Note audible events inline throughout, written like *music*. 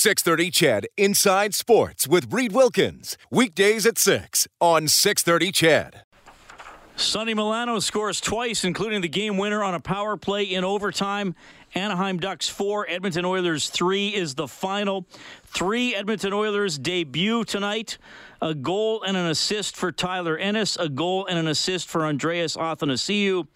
630 CHED Inside Sports with Reid Wilkins. Weekdays at 6 on 630 CHED. Sonny Milano scores twice, including the game winner on a power play in overtime. Anaheim Ducks 4, Edmonton Oilers 3 is the final. Three Edmonton Oilers debut tonight. A goal and an assist for Tyler Ennis, a goal and an assist for Andreas Athanasiou.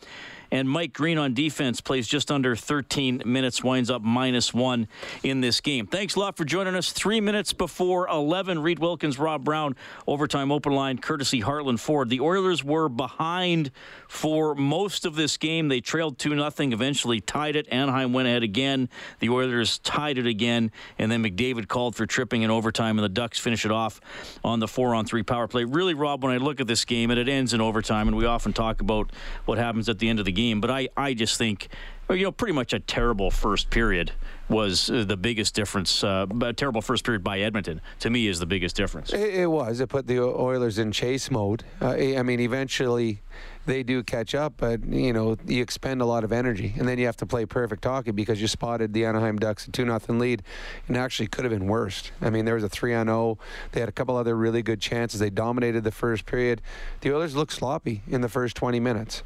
And Mike Green on defense plays just under 13 minutes, winds up minus one in this game. Thanks a lot for joining us. Three minutes before 11, Reid Wilkins, Rob Brown, overtime open line, courtesy Heartland Ford. The Oilers were behind for most of this game. They trailed 2 0, eventually tied it. Anaheim went ahead again. The Oilers tied it again. And then McDavid called for tripping in overtime, and the Ducks finish it off on the four on three power play. Really, Rob, when I look at this game, and it ends in overtime, and we often talk about what happens at the end of the game game, but I, I just think, you know, pretty much a terrible first period was uh, the biggest difference. Uh, a terrible first period by Edmonton, to me, is the biggest difference. It, it was. It put the Oilers in chase mode. Uh, I mean, eventually they do catch up, but you know you expend a lot of energy, and then you have to play perfect hockey because you spotted the Anaheim Ducks a two nothing lead, and actually could have been worse. I mean, there was a three on zero. Oh. They had a couple other really good chances. They dominated the first period. The Oilers looked sloppy in the first 20 minutes.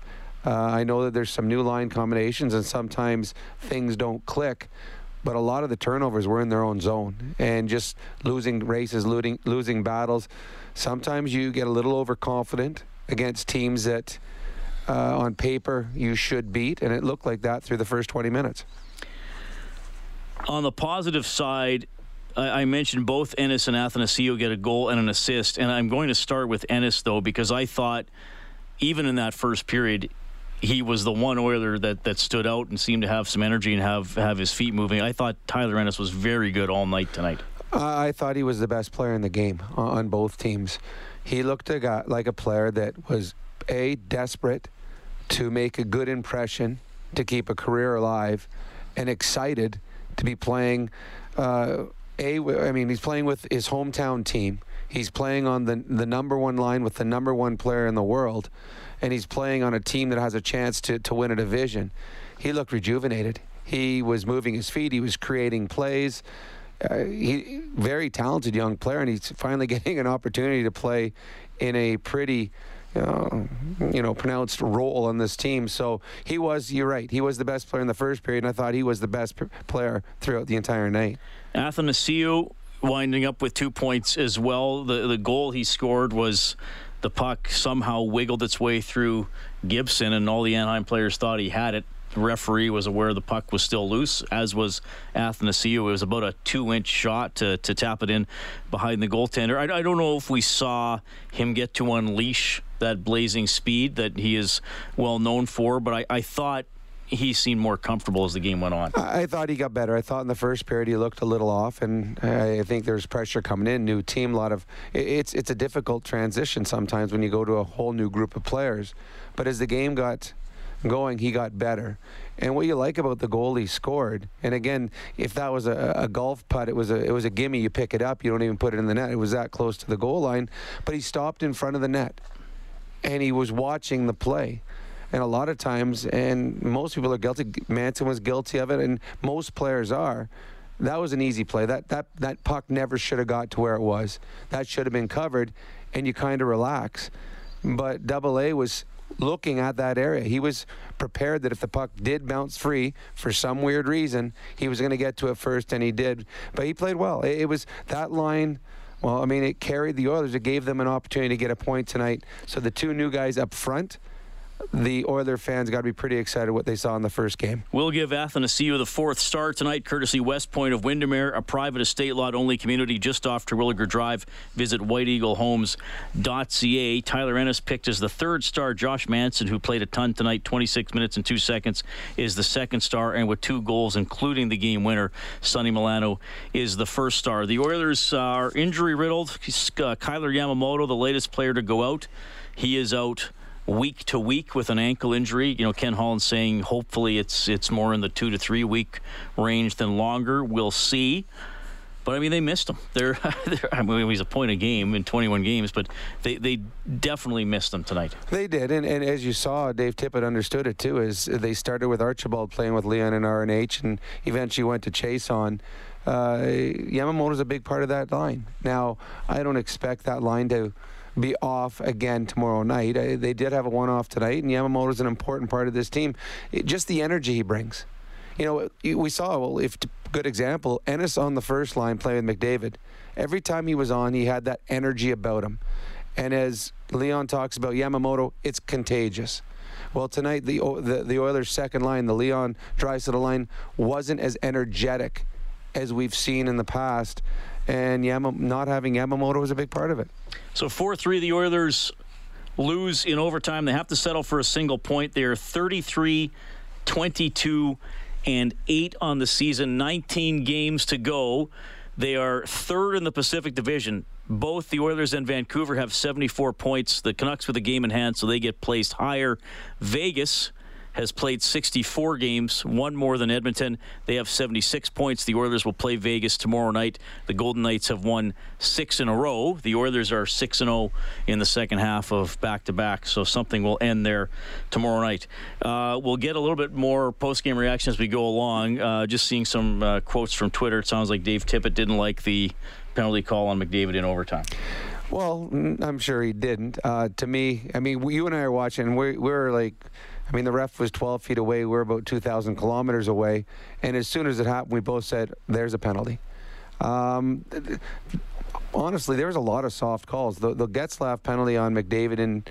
Uh, I know that there's some new line combinations, and sometimes things don't click. But a lot of the turnovers were in their own zone, and just losing races, losing losing battles. Sometimes you get a little overconfident against teams that, uh, on paper, you should beat, and it looked like that through the first 20 minutes. On the positive side, I mentioned both Ennis and Athanasiou get a goal and an assist, and I'm going to start with Ennis though because I thought even in that first period he was the one Oiler that, that stood out and seemed to have some energy and have, have his feet moving. I thought Tyler Ennis was very good all night tonight. I thought he was the best player in the game on both teams. He looked a guy, like a player that was a desperate to make a good impression, to keep a career alive, and excited to be playing. Uh, a, I mean, he's playing with his hometown team. He's playing on the the number one line with the number one player in the world and he's playing on a team that has a chance to, to win a division. He looked rejuvenated. He was moving his feet. He was creating plays. Uh, he very talented young player, and he's finally *laughs* getting an opportunity to play in a pretty. Uh, you know, pronounced role on this team. So he was, you're right, he was the best player in the first period, and I thought he was the best p- player throughout the entire night. Athanasiou winding up with two points as well. The the goal he scored was the puck somehow wiggled its way through Gibson, and all the Anaheim players thought he had it. The referee was aware the puck was still loose, as was Athanasiou. It was about a two-inch shot to, to tap it in behind the goaltender. I, I don't know if we saw him get to unleash that blazing speed that he is well known for, but I, I thought he seemed more comfortable as the game went on. I thought he got better. I thought in the first period he looked a little off, and I think there's pressure coming in. New team, a lot of it's it's a difficult transition sometimes when you go to a whole new group of players. But as the game got going, he got better. And what you like about the goal he scored, and again, if that was a, a, golf putt, it was a it was a gimme. You pick it up, you don't even put it in the net. It was that close to the goal line, but he stopped in front of the net, and he was watching the play. And a lot of times, and most people are guilty. Manson was guilty of it, and most players are. That was an easy play. That that that puck never should have got to where it was. That should have been covered, and you kind of relax. But Double A was looking at that area. He was prepared that if the puck did bounce free for some weird reason, he was going to get to it first, and he did. But he played well. It, it was that line. Well, I mean, it carried the Oilers. It gave them an opportunity to get a point tonight. So the two new guys up front the Oiler fans got to be pretty excited what they saw in the first game. We'll give Athanasiou the fourth star tonight, courtesy West Point of Windermere, a private estate lot only community just off Terwilliger Drive. Visit whiteeaglehomes.ca. Tyler Ennis picked as the third star. Josh Manson, who played a ton tonight, 26 minutes and two seconds, is the second star, and with two goals, including the game winner, Sonny Milano is the first star. The Oilers are injury riddled. Uh, Kailer Yamamoto, the latest player to go out, he is out week to week with an ankle injury. You know, Ken Holland saying hopefully it's it's more in the two to three week range than longer. We'll see. But I mean, they missed him. They're, *laughs* they're I mean, he's a point a game in 21 games, but they, they definitely missed him tonight. They did, and, and as you saw, Dave Tippett understood it too. As they started with Archibald playing with Leon and RNH, and eventually went to Chiasson. uh, Yamamoto's a big part of that line. Now, I don't expect that line to be off again tomorrow night. I, they did have a one-off tonight, and Yamamoto is an important part of this team. It, just the energy he brings. You know, we saw, well, if good example, Ennis on the first line playing with McDavid. Every time he was on, he had that energy about him. And as Leon talks about Yamamoto, it's contagious. Well, tonight the the, the Oilers' second line, the Leon Draisaitl line, wasn't as energetic as we've seen in the past, and Yama, not having Yamamoto was a big part of it. So four three, the Oilers lose in overtime. They have to settle for a single point. They are 33, 22, and eight on the season. 19 games to go. They are third in the Pacific Division. Both the Oilers and Vancouver have 74 points. The Canucks with a game in hand, so they get placed higher. Vegas has played 64 games, one more than Edmonton. They have 76 points. The Oilers will play Vegas tomorrow night. The Golden Knights have won six in a row. The Oilers are 6 and 0 in the second half of back to back, so something will end there tomorrow night. Uh, we'll get a little bit more post game reaction as we go along. Uh, just seeing some uh, quotes from Twitter. It sounds like Dave Tippett didn't like the penalty call on McDavid in overtime. Well, I'm sure he didn't. Uh, to me, I mean, you and I are watching. We're, we're like I mean, the ref was 12 feet away. We're about 2,000 kilometers away. And as soon as it happened, we both said, there's a penalty. Um, honestly, there was a lot of soft calls. The, the Getzlaf penalty on McDavid and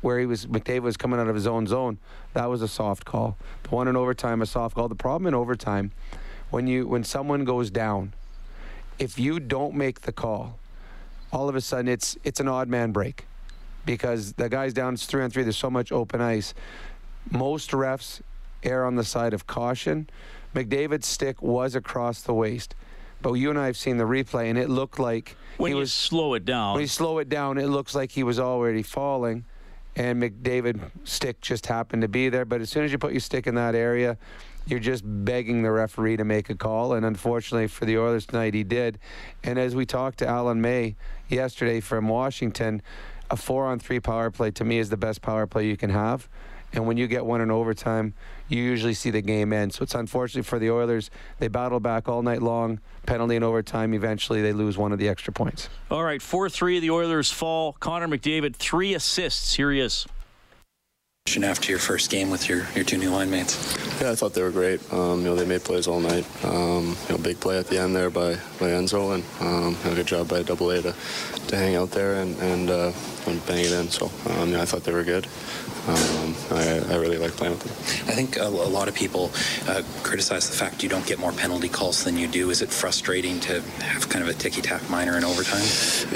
where he was McDavid was coming out of his own zone, that was a soft call. The one in overtime, a soft call. The problem in overtime, when you when someone goes down, if you don't make the call, all of a sudden it's it's an odd man break because the guy's down. It's three on three. There's so much open ice most refs err on the side of caution. McDavid's stick was across the waist. But you and I have seen the replay, and it looked like when he was slow it down. When you slow it down, it looks like he was already falling, and McDavid stick just happened to be there. But as soon as you put your stick in that area, you're just begging the referee to make a call. And unfortunately for the Oilers tonight, he did. And as we talked to Alan May yesterday from Washington, a four-on-three power play to me is the best power play you can have. And when you get one in overtime, you usually see the game end. So it's unfortunate for the Oilers. They battle back all night long, penalty in overtime. Eventually, they lose one of the extra points. All right, 4 3, the Oilers fall. Connor McDavid, three assists. Here he is. After your first game with your, your two new line mates? Yeah, I thought they were great. Um, you know, they made plays all night. Um, you know, big play at the end there by, by Enzo, and um, a good job by Double A to, to hang out there and, and, uh, and bang it in. So, um, yeah, I thought they were good um, I, I, really like playing with them. I think a, a lot of people uh, criticize the fact you don't get more penalty calls than you do. Is it frustrating to have kind of a ticky-tack minor in overtime?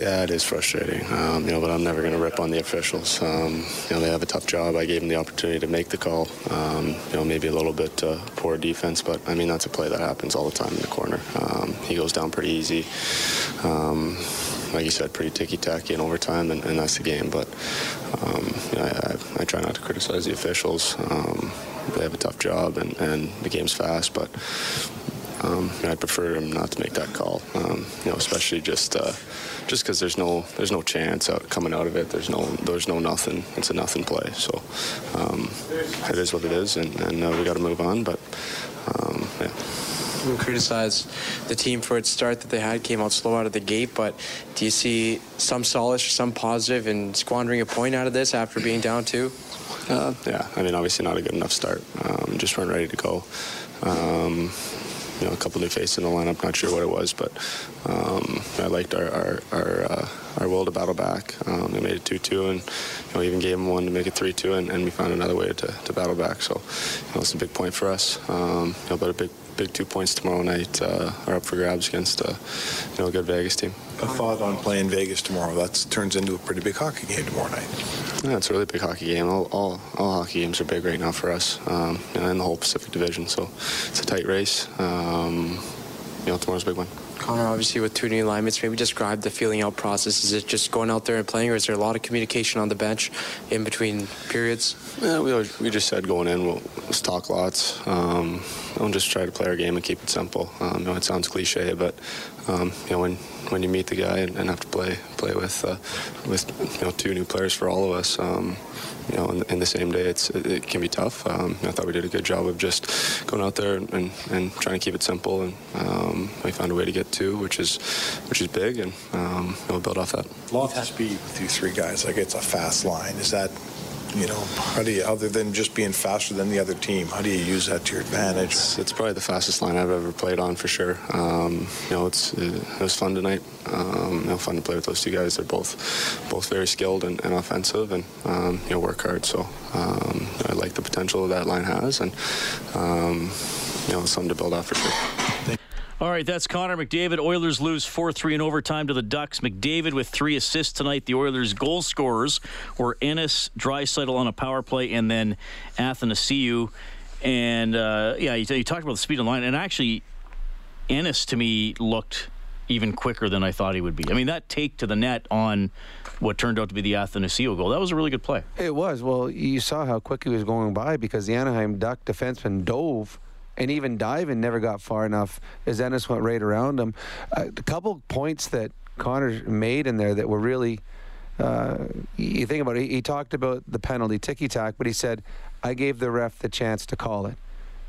Yeah, it is frustrating. Um, you know, but I'm never going to rip on the officials. Um, you know, they have a tough job. I gave them the opportunity to make the call. Um, you know, maybe a little bit uh, poor defense, but I mean that's a play that happens all the time in the corner. Um, he goes down pretty easy um, like you said, pretty ticky-tacky in overtime, and, and that's the game. But um, you know, I, I, try not to criticize the officials. Um, they have a tough job, and, and the game's fast, but um, I prefer them not to make that call. Um, you know, especially just uh, just because there's no there's no chance out coming out of it. There's no there's no nothing. It's a nothing play. So um, it is what it is, and, and uh, we got to move on. But um, yeah criticize the team for its start that they had, came out slow out of the gate, but do you see some solace, some positive in squandering a point out of this after being down two? Uh, yeah, I mean, obviously not a good enough start. Um, just weren't ready to go. Um, you know, a couple new faces in the lineup. Not sure what it was, but um, I liked our our our, uh, our will to battle back. Um, we made it two-two, and you know, even gave them one to make it three-two, and, and we found another way to, to battle back. So, you know, it's a big point for us. Um, you know, but a big big two points tomorrow night uh, are up for grabs against a you know a good Vegas team. A thought on playing Vegas tomorrow. That turns into a pretty big hockey game tomorrow night. Yeah, it's a really big hockey game. All, all, all hockey games are big right now for us, um, you know, in the whole Pacific Division. So it's a tight race. Um, you know, tomorrow's a big one. Connor, obviously with two new alignments, maybe describe the feeling out process. Is it just going out there and playing, or is there a lot of communication on the bench in between periods? Yeah, we, we just said going in, we'll, talk lots. Um, don't just try to play our game and keep it simple. Um, you know, it sounds cliche, but um, you know, when when you meet the guy and, and have to play play with uh, with you know two new players for all of us. Um, you know, in, in, the same day, it's it, it can be tough. Um, I thought we did a good job of just going out there and, and, and trying to keep it simple, and um, we found a way to get two, which is which is big, and um, we'll build off that. Long speed with you three guys, like it's a fast line. Is that you know, how do you, other than just being faster than the other team, how do you use that to your advantage? It's, it's probably the fastest line I've ever played on for sure. Um, you know, it's it, was fun tonight. Um, you know, fun to play with those two guys. They're both both very skilled and, and offensive, and um, you know, work hard. So um, I like the potential that line has, and um, you know, something to build off for sure. All right, that's Connor McDavid. Oilers lose 4 3 in overtime to the Ducks. McDavid with three assists tonight. The Oilers' goal scorers were Ennis, Draisaitl on a power play, and then Athanasiou. And uh, yeah, you, you, talked about the speed of line, and actually, Ennis to me looked even quicker than I thought he would be. I mean, that take to the net on what turned out to be the Athanasiou goal, that was a really good play. It was. Well, you saw how quick he was going by because the Anaheim Duck defenseman dove and even diving never got far enough as Ennis went right around him. Uh, a couple points that Connor made in there that were really. Uh, you think about it, he, he talked about the penalty ticky tack, but he said, I gave the ref the chance to call it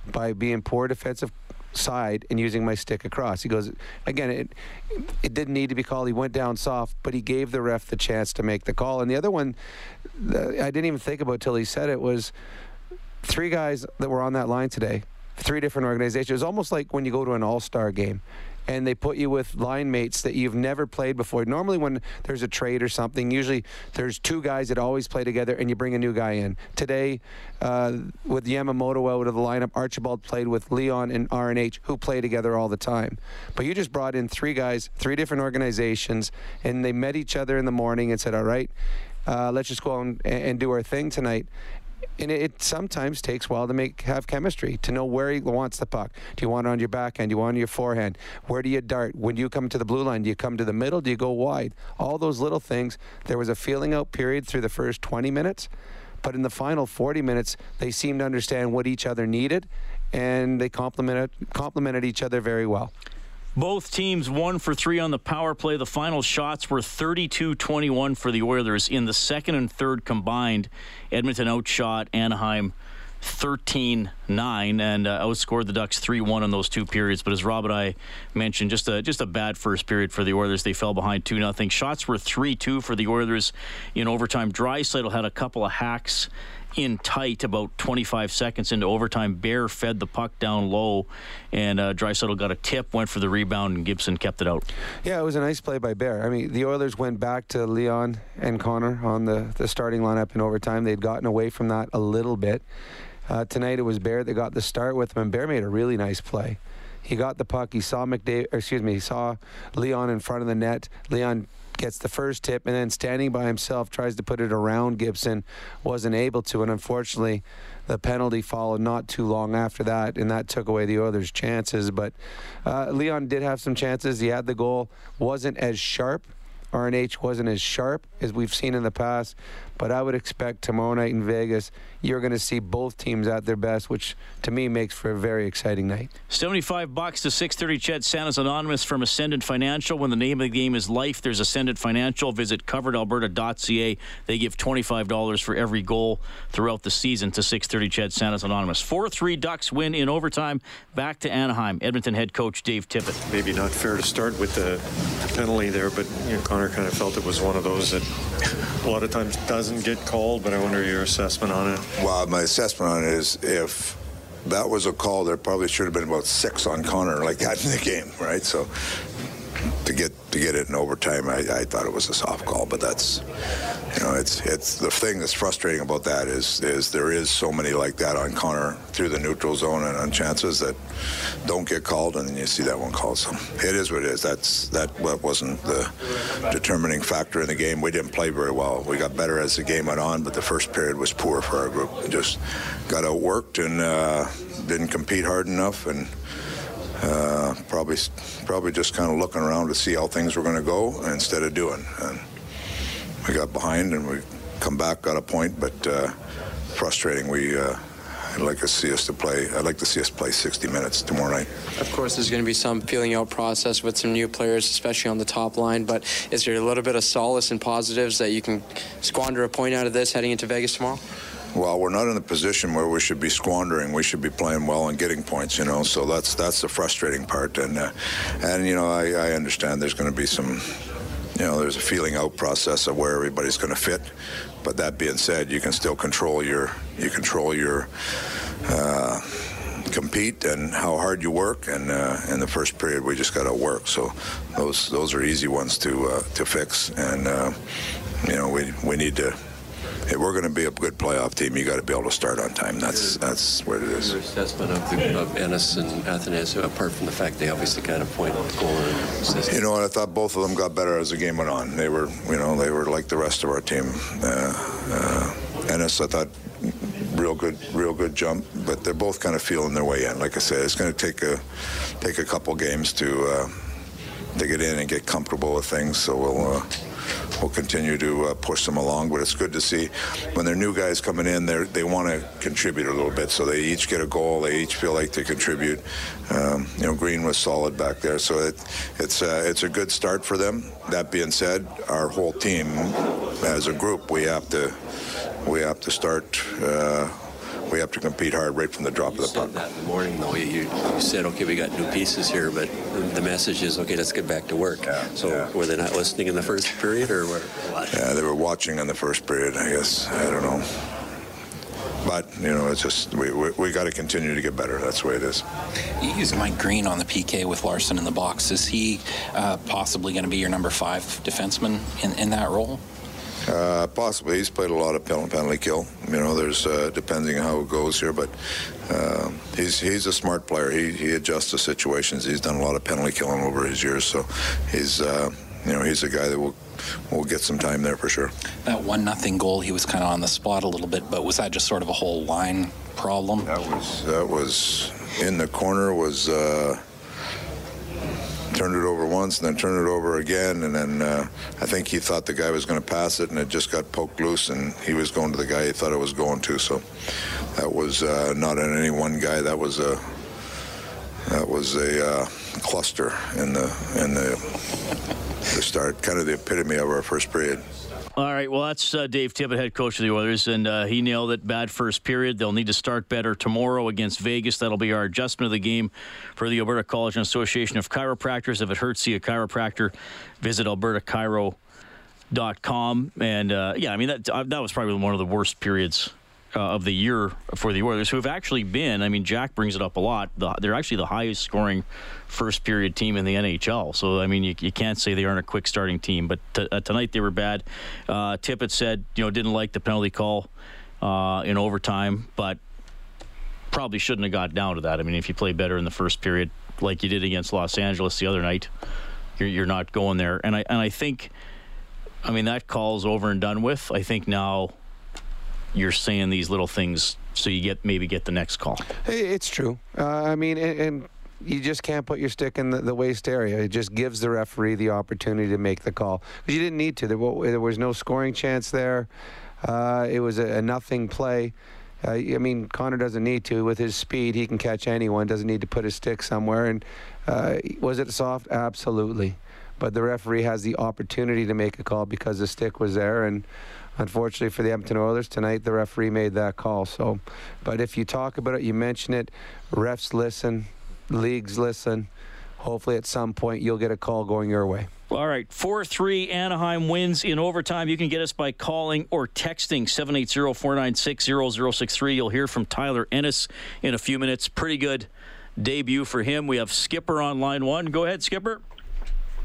by being poor defensive side and using my stick across. He goes, again, it it didn't need to be called. He went down soft, but he gave the ref the chance to make the call. And the other one, the, I didn't even think about till he said it was three guys that were on that line today three different organizations. It's almost like when you go to an all star game and they put you with line mates that you've never played before. Normally, when there's a trade or something, usually there's two guys that always play together, and you bring a new guy in. Today, uh, with Yamamoto out of the lineup, Archibald played with Leon and RNH, who play together all the time. But you just brought in three guys, three different organizations, and they met each other in the morning and said, "All right." Uh, let's just go and, and do our thing tonight and it sometimes takes a while to make have chemistry to know where he wants the puck. Do you want it on your backhand? Do you want it on your forehand? Where do you dart? When you come to the blue line, do you come to the middle? Do you go wide? All those little things. There was a feeling out period through the first 20 minutes, but in the final 40 minutes, they seemed to understand what each other needed, and they complemented complemented each other very well. Both teams one for three on the power play. The final shots were 32 21 for the Oilers. In the second and third combined, Edmonton outshot Anaheim 13 9 and uh, outscored the Ducks 3 1 in those two periods. But as Rob and I mentioned, just a, just a bad first period for the Oilers. They fell behind 2 0. Shots were 3 2 for the Oilers in overtime. Draisaitl had a couple of hacks in tight about 25 seconds into overtime. Bear fed the puck down low, and uh, Draisaitl got a tip, went for the rebound, and Gibson kept it out. Yeah, it was a nice play by Bear. I mean, the Oilers went back to Leon and Connor on the, the starting lineup in overtime. They'd gotten away from that a little bit. Uh, tonight it was Bear that got the start with them, and Bear made a really nice play. He got the puck. He saw McDavid, excuse me, he saw Leon in front of the net. Leon gets the first tip, and then standing by himself tries to put it around Gibson, wasn't able to, and unfortunately, the penalty followed not too long after that, and that took away the Oilers' chances. But uh, Leon did have some chances. He had the goal, wasn't as sharp. RNH wasn't as sharp as we've seen in the past, but I would expect tomorrow night in Vegas, you're going to see both teams at their best, which to me makes for a very exciting night. 75 bucks to 630 CHED Santa's Anonymous from Ascendant Financial. When the name of the game is life, there's Ascendant Financial. Visit coveredalberta.ca. They give $25 for every goal throughout the season to 630 CHED Santa's Anonymous. 4-3 Ducks win in overtime. Back to Anaheim. Edmonton head coach Dave Tippett. Maybe not fair to start with the, the penalty there, but you know, Connor kind of felt it was one of those that a lot of times doesn't get called, but I wonder your assessment on it. Well, my assessment on it is if that was a call, there probably should have been about six on Connor like that in the game, right? So to get to get it in overtime, I, I, thought it was a soft call, but that's you know it's it's the thing that's frustrating about that is is there is so many like that on Connor through the neutral zone and on chances that don't get called, and then you see that one called. So it is what it is. That's that wasn't the determining factor in the game. We didn't play very well. We got better as the game went on, but the first period was poor for our group. We just got outworked and uh, didn't compete hard enough and. Uh, probably probably just kind of looking around to see how things were going to go instead of doing. And we got behind and we come back, got a point, but uh, frustrating. We uh, I'd like to see us to play. I'd like to see us play 60 minutes tomorrow night. Of course, there's going to be some feeling out process with some new players, especially on the top line. But is there a little bit of solace and positives that you can squander a point out of this heading into Vegas tomorrow? Well, we're not in the position where we should be squandering. We should be playing well and getting points, you know. So that's that's the frustrating part. And uh, and you know, I, I understand there's going to be some, you know, there's a feeling out process of where everybody's going to fit. But that being said, you can still control your you control your. Uh, compete and how hard you work and uh, in the first period we just got to work so those those are easy ones to uh, to fix and uh, you know we we need to if we're going to be a good playoff team, you got to be able to start on time. That's that's what it is. Your assessment of, the, of Ennis and Athanasiou, apart from the fact they obviously got a point goal assist. You know, I thought both of them got better as the game went on. They were, you know, they were like the rest of our team. Uh, uh, Ennis, I thought, real good, real good jump, but they're both kind of feeling their way in. Like I said, it's going to take a take a couple games to uh, to get in and get comfortable with things. So we'll. We'll continue to uh, push them along. But it's good to see when they're new guys coming in, they they want to contribute a little bit. So they each get a goal. They each feel like they contribute. Um, you know, Green was solid back there, so it, it's uh, it's a good start for them. That being said, our whole team, as a group, we have to we have to start. Uh, we have to compete hard right from the drop you of the puck. that in the morning, though. You, you said, okay, we got new pieces here, but the message is, okay, let's get back to work. Yeah, so yeah. were they not listening in the first period, or what? Yeah, they were watching in the first period. I guess I don't know. But you know, it's just we we, we got to continue to get better. That's the way it is. You used Mike Green on the PK with Larsson in the box. Is he uh, possibly going to be your number five defenseman in, in that role? Uh, possibly, he's played a lot of penalty, penalty kill. You know, there's uh, depending on how it goes here, but uh, he's he's a smart player. He he adjusts to situations. He's done a lot of penalty killing over his years, so he's uh, you know he's a guy that will will get some time there for sure. That one nothing goal, he was kind of on the spot a little bit, but was that just sort of a whole line problem? That was that was in the corner was. Turned it over once and then turned it over again and then uh, I think he thought the guy was going to pass it and it just got poked loose and he was going to the guy he thought it was going to so that was uh, not on any one guy. That was a that was a uh, cluster in the in the the start kind of the epitome of our first period All right, well, that's uh, Dave Tippett, head coach of the Oilers, and uh, he nailed it. Bad first period. They'll need to start better tomorrow against Vegas. That'll be our adjustment of the game for the Alberta College and Association of Chiropractors. If it hurts, see a chiropractor. Visit albertachiro.com. And uh, yeah, I mean, that, uh, that was probably one of the worst periods uh, of the year for the Oilers, who have actually been, I mean, Jack brings it up a lot. The, they're actually the highest scoring first period team in the NHL. So, I mean, you, you can't say they aren't a quick starting team. But t- uh, tonight they were bad. Uh, Tippett said, you know, didn't like the penalty call uh, in overtime, but probably shouldn't have got down to that. I mean, if you play better in the first period, like you did against Los Angeles the other night, you're, you're not going there. And I and I think, I mean, that call's over and done with. I think now you're saying these little things so you get maybe get the next call. It's true. Uh, I mean, and, and you just can't put your stick in the, the waste area. It just gives the referee the opportunity to make the call because you didn't need to. There, there was no scoring chance there. Uh, it was a, a nothing play. Uh, I mean, Connor doesn't need to. With his speed, he can catch anyone. Doesn't need to put his stick somewhere. And uh, was it soft? Absolutely. But the referee has the opportunity to make a call because the stick was there. And unfortunately for the Edmonton Oilers tonight, the referee made that call. So, but if you talk about it, you mention it, refs listen, leagues listen. Hopefully, at some point, you'll get a call going your way. All right, 4 3 Anaheim wins in overtime. You can get us by calling or texting 780 496 0063. You'll hear from Tyler Ennis in a few minutes. Pretty good debut for him. We have Skipper on line one. Go ahead, Skipper.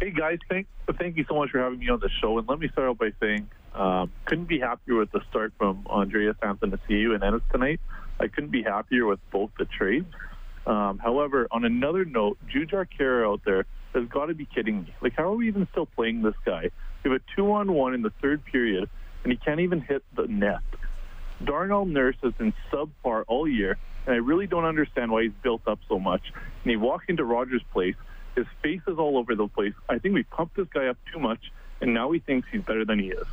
Hey guys, thank thank you so much for having me on the show. And let me start out by saying, um, couldn't be happier with the start from Andreas Anthony and Ennis tonight. I couldn't be happier with both the trades. Um, however, on another note, Jujhar Khaira out there has got to be kidding me. Like, how are we even still playing this guy? We have a two-on-one in the third period, and he can't even hit the net. Darnell Nurse has been subpar all year, and I really don't understand why he's built up so much. And he walked into Rogers Place, his face is all over the place. I think we pumped this guy up too much, and now he thinks he's better than he is.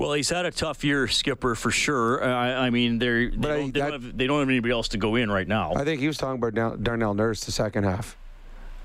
Well, he's had a tough year, Skipper, for sure. Uh, I, I mean, they're, they, don't, they, don't have, they don't have anybody else to go in right now. I think he was talking about Darnell Nurse the second half.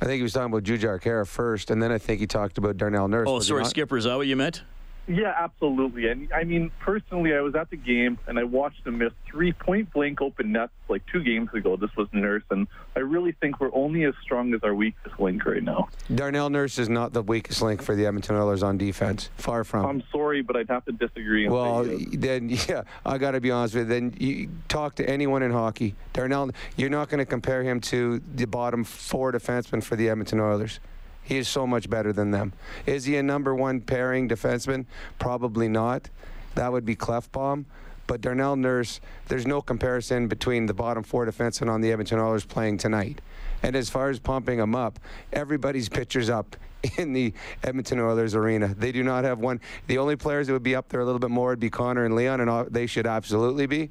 I think he was talking about Jujhar Khaira first, and then I think he talked about Darnell Nurse. oh, sorry? Skipper, is that what you meant? Yeah, absolutely. And I mean, personally, I was at the game and I watched him miss three point blank open nets like two games ago. This was Nurse, and I really think we're only as strong as our weakest link right now. Darnell Nurse is not the weakest link for the Edmonton Oilers on defense. Far from. I'm sorry, but I'd have to disagree. Well, then *laughs* yeah, I got to be honest with you. Then you talk to anyone in hockey. Darnell, you're not going to compare him to the bottom four defensemen for the Edmonton Oilers. He is so much better than them. Is he a number one pairing defenseman? Probably not. That would be Klefbom. But Darnell Nurse, there's no comparison between the bottom four defensemen on the Edmonton Oilers playing tonight. And as far as pumping them up, everybody's pitchers up *laughs* in the Edmonton Oilers arena. They do not have one. The only players that would be up there a little bit more would be Connor and Leon, and they should absolutely be.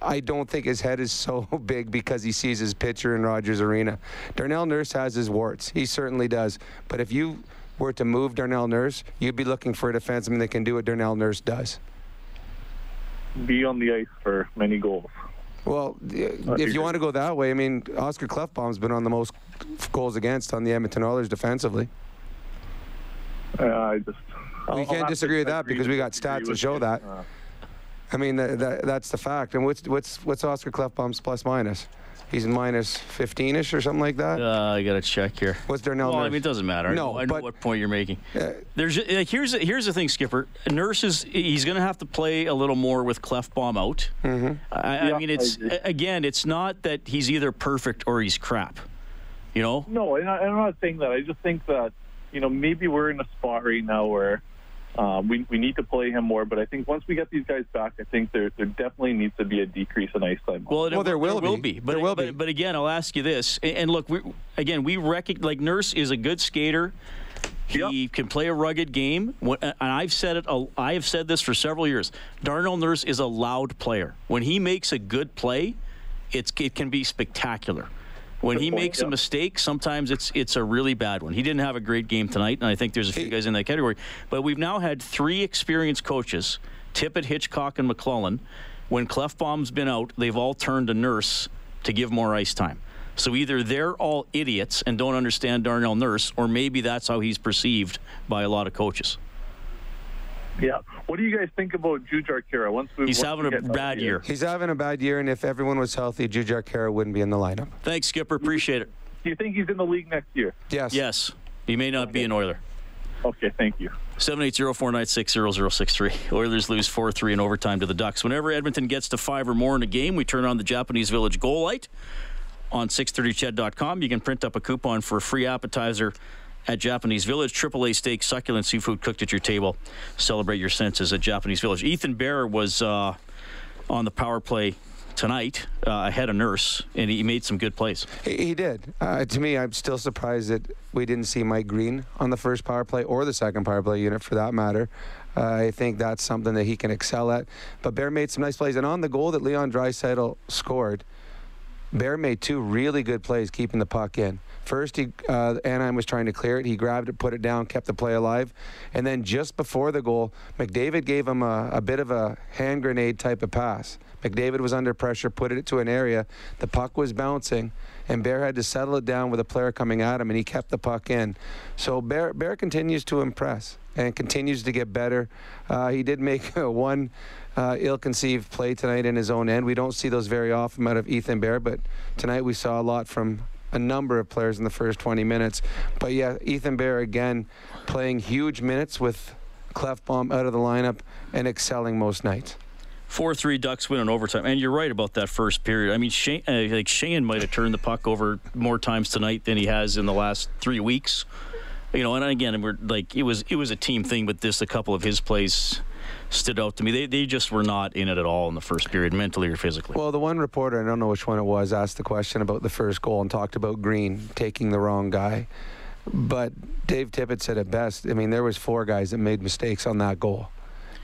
I don't think his head is *laughs* so big because he sees his pitcher in Rogers Arena. Darnell Nurse has his warts. He certainly does. But if you were to move Darnell Nurse, you'd be looking for a defenseman that can do what Darnell Nurse does. be on the ice for many goals. Well, if you want to go that way, I mean, Oscar Klefbom's been on the most goals against on the Edmonton Oilers defensively. Uh, I just I'll- We can't disagree with that because we got stats to show that. Uh, I mean, that, that, that's the fact. And what's what's what's Oscar Klefbom's plus minus? He's minus 15ish or something like that. Uh, I got to check here. What's Darnell Well, I mean, it doesn't matter. I No, know, I know but- what point you're making. Uh, There's uh, here's here's the thing, Skipper. Nurse is he's going to have to play a little more with Klefbom out. Mm-hmm. I, I mean, it's agree. a- again, it's not that he's either perfect or he's crap. You know, No, and I, I'm not saying that. I just think that you know maybe we're in a spot right now where um, we we need to play him more. But I think once we get these guys back, I think there there definitely needs to be a decrease in ice time. Well, Well, there will be. But, There will but, be. but again, I'll ask you this. And, and look, we, again, we recognize like Nurse is a good skater. He can play a rugged game. And I've said it. a- I have said this for several years. Darnell Nurse is a loud player. When he makes a good play, it's it can be spectacular. When he point, makes a mistake, sometimes it's it's a really bad one. He didn't have a great game tonight, and I think there's a few guys in that category. But we've now had three experienced coaches, Tippett, Hitchcock, and McLellan. When Klefbom's been out, they've all turned to Nurse to give more ice time. So either they're all idiots and don't understand Darnell Nurse, or maybe that's how he's perceived by a lot of coaches. Yeah. What do you guys think about Jujhar Khaira? Once we He's once having we a bad healthy? year. He's having a bad year, and if everyone was healthy, Jujhar Khaira wouldn't be in the lineup. Thanks, Skipper. Appreciate it. Do you think he's in the league next year? Yes. Yes, he may not be an Oiler. Okay, thank you. 780-496-0063. *laughs* Oilers lose 4-3 in overtime to the Ducks. Whenever Edmonton gets to five or more in a game, we turn on the Japanese Village goal light on 630ched.com. You can print up a coupon for a free appetizer at Japanese Village. AAA steak, succulent seafood cooked at your table. Celebrate your senses at Japanese Village. Ethan Bear was uh, on the power play tonight uh, ahead of Nurse, and he made some good plays. He, he did. Uh, to me, I'm still surprised that we didn't see Mike Green on the first power play or the second power play unit for that matter. Uh, I think that's something that he can excel at. But Bear made some nice plays. And on the goal that Leon Draisaitl scored, Bear made two really good plays keeping the puck in. First, he uh, Anaheim was trying to clear it. He grabbed it, put it down, kept the play alive. And then just before the goal, McDavid gave him a, a bit of a hand grenade type of pass. McDavid was under pressure, put it to an area. The puck was bouncing, and Bear had to settle it down with a player coming at him, and he kept the puck in. So Bear, Bear continues to impress and continues to get better. Uh, he did make *laughs* one uh, ill-conceived play tonight in his own end. We don't see those very often out of Ethan Bear, but tonight we saw a lot from a number of players in the first 20 minutes. But yeah, Ethan Bear again playing huge minutes with Klefbom out of the lineup and excelling most nights. Four three Ducks win in overtime, and you're right about that first period. I mean, Shane, uh, like Shane might have turned the puck over more times tonight than he has in the last three weeks. You know, and again, we're like it was it was a team thing, but this a couple of his plays stood out to me. They they just were not in it at all in the first period, mentally or physically. Well, the one reporter, I don't know which one it was, asked the question about the first goal and talked about Green taking the wrong guy. But Dave Tippett said it best. I mean, there was four guys that made mistakes on that goal,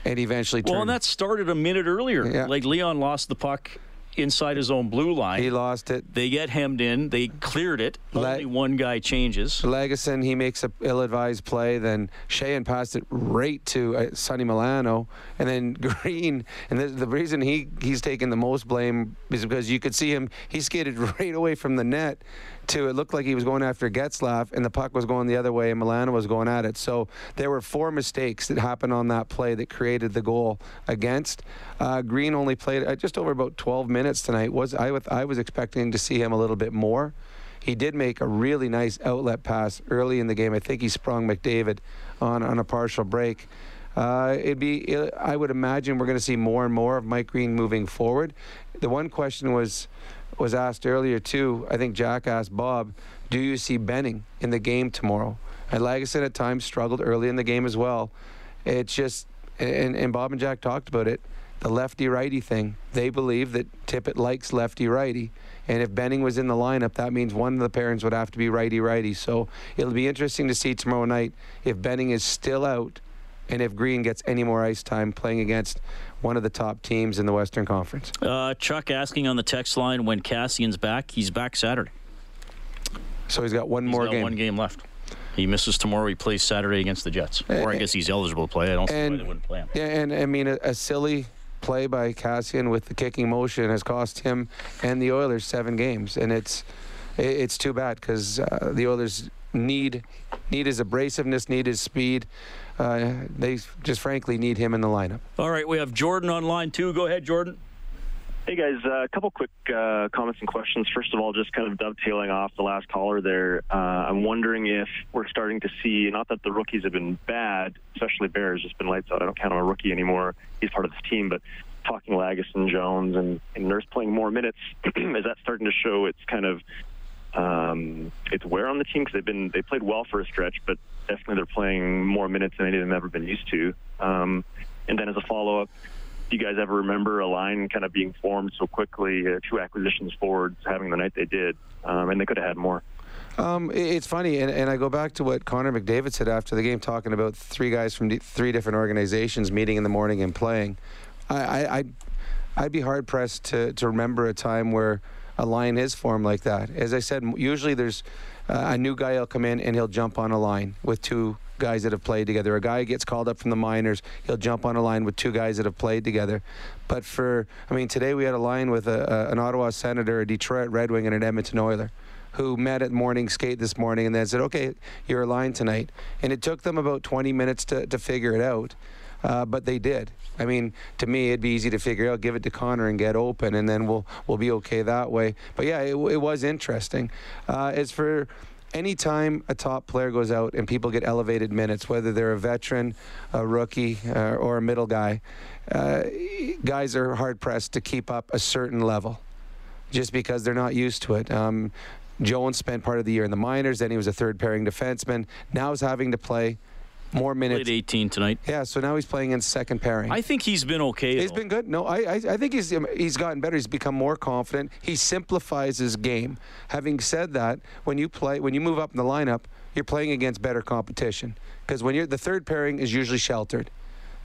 and eventually turned. Well, and that started a minute earlier. Yeah. Like Leon lost the puck inside his own blue line. He lost it. They get hemmed in. They cleared it. Le- Only one guy changes. Lagesson, he makes a ill-advised play. Then Sheahan passed it right to uh, Sonny Milano, and then *laughs* Green. And the, the reason he he's taking the most blame is because you could see him. He skated *laughs* right away from the net to it looked like he was going after Getzlaf, and the puck was going the other way, and Milano was going at it. So there were four mistakes that happened on that play that created the goal against. Uh, Green only played uh, just over about 12 minutes tonight. Was I, I was expecting to see him a little bit more. He did make a really nice outlet pass early in the game. I think he sprung McDavid on, on a partial break. Uh, it'd be, I would imagine we're going to see more and more of Mike Green moving forward. The one question was was asked earlier too. I think Jack asked Bob, "Do you see Benning in the game tomorrow?" And Lagesson at times struggled early in the game as well. It's just, and, and Bob and Jack talked about it, the lefty righty thing. They believe that Tippett likes lefty righty. And if Benning was in the lineup, that means one of the pairings would have to be righty righty. So it'll be interesting to see tomorrow night if Benning is still out and if Green gets any more ice time playing against one of the top teams in the Western Conference. Uh, Chuck asking on the text line when Kassian's back. He's back Saturday. So he's got one He's more got game. one game left. He misses tomorrow. He plays Saturday against the Jets. Or I guess he's eligible to play. I don't see why they wouldn't play him. Yeah, and I mean a, a silly play by Kassian with the kicking motion has cost him and the Oilers seven games, and it's it's too bad because uh, the Oilers need need his abrasiveness, need his speed. Uh, they just frankly need him in the lineup. All right, we have Jordan on line two. Go ahead, Jordan. Hey guys, uh, a couple quick uh, comments and questions. First of all, just kind of dovetailing off the last caller there, uh, I'm wondering if we're starting to see, not that the rookies have been bad, especially Bears, just been lights out. I don't count him a rookie anymore. He's part of this team, but talking Lagesson and Jones, and, and Nurse playing more minutes, *clears throat* is that starting to show its kind of um, its wear on the team? Because they've been they played well for a stretch, but definitely they're playing more minutes than any of them ever been used to. Um, and then as a follow up, do you guys ever remember a line kind of being formed so quickly, uh, two acquisitions forwards having the night they did, um, and they could have had more? Um, it's funny, and, and I go back to what Connor McDavid said after the game, talking about three guys from three different organizations meeting in the morning and playing. I, I, I'd, I'd be hard pressed to, to remember a time where a line is formed like that. As I said, usually there's uh, a new guy will come in and he'll jump on a line with two guys that have played together. A guy gets called up from the minors, he'll jump on a line with two guys that have played together. But for, I mean, today we had a line with a, a, an Ottawa Senator, a Detroit Red Wing, and an Edmonton Oiler who met at morning skate this morning and then said, okay, you're aligned tonight. And it took them about 20 minutes to, to figure it out. Uh, but they did. I mean, to me, it'd be easy to figure out. Give it to Connor and get open, and then we'll we'll be okay that way. But yeah, it, it was interesting. Uh, as for anytime a top player goes out and people get elevated minutes, whether they're a veteran, a rookie, uh, or a middle guy, uh, guys are hard pressed to keep up a certain level just because they're not used to it. Um, Jones spent part of the year in the minors, then he was a third pairing defenseman. Now he's having to play more minutes. Played 18 tonight. Yeah, so now he's playing in second pairing. I think he's been okay. He's though. been good. No, I, I, I think he's um, he's gotten better. He's become more confident. He simplifies his game. Having said that, when you play, when you move up in the lineup, you're playing against better competition because when you're the third pairing is usually sheltered.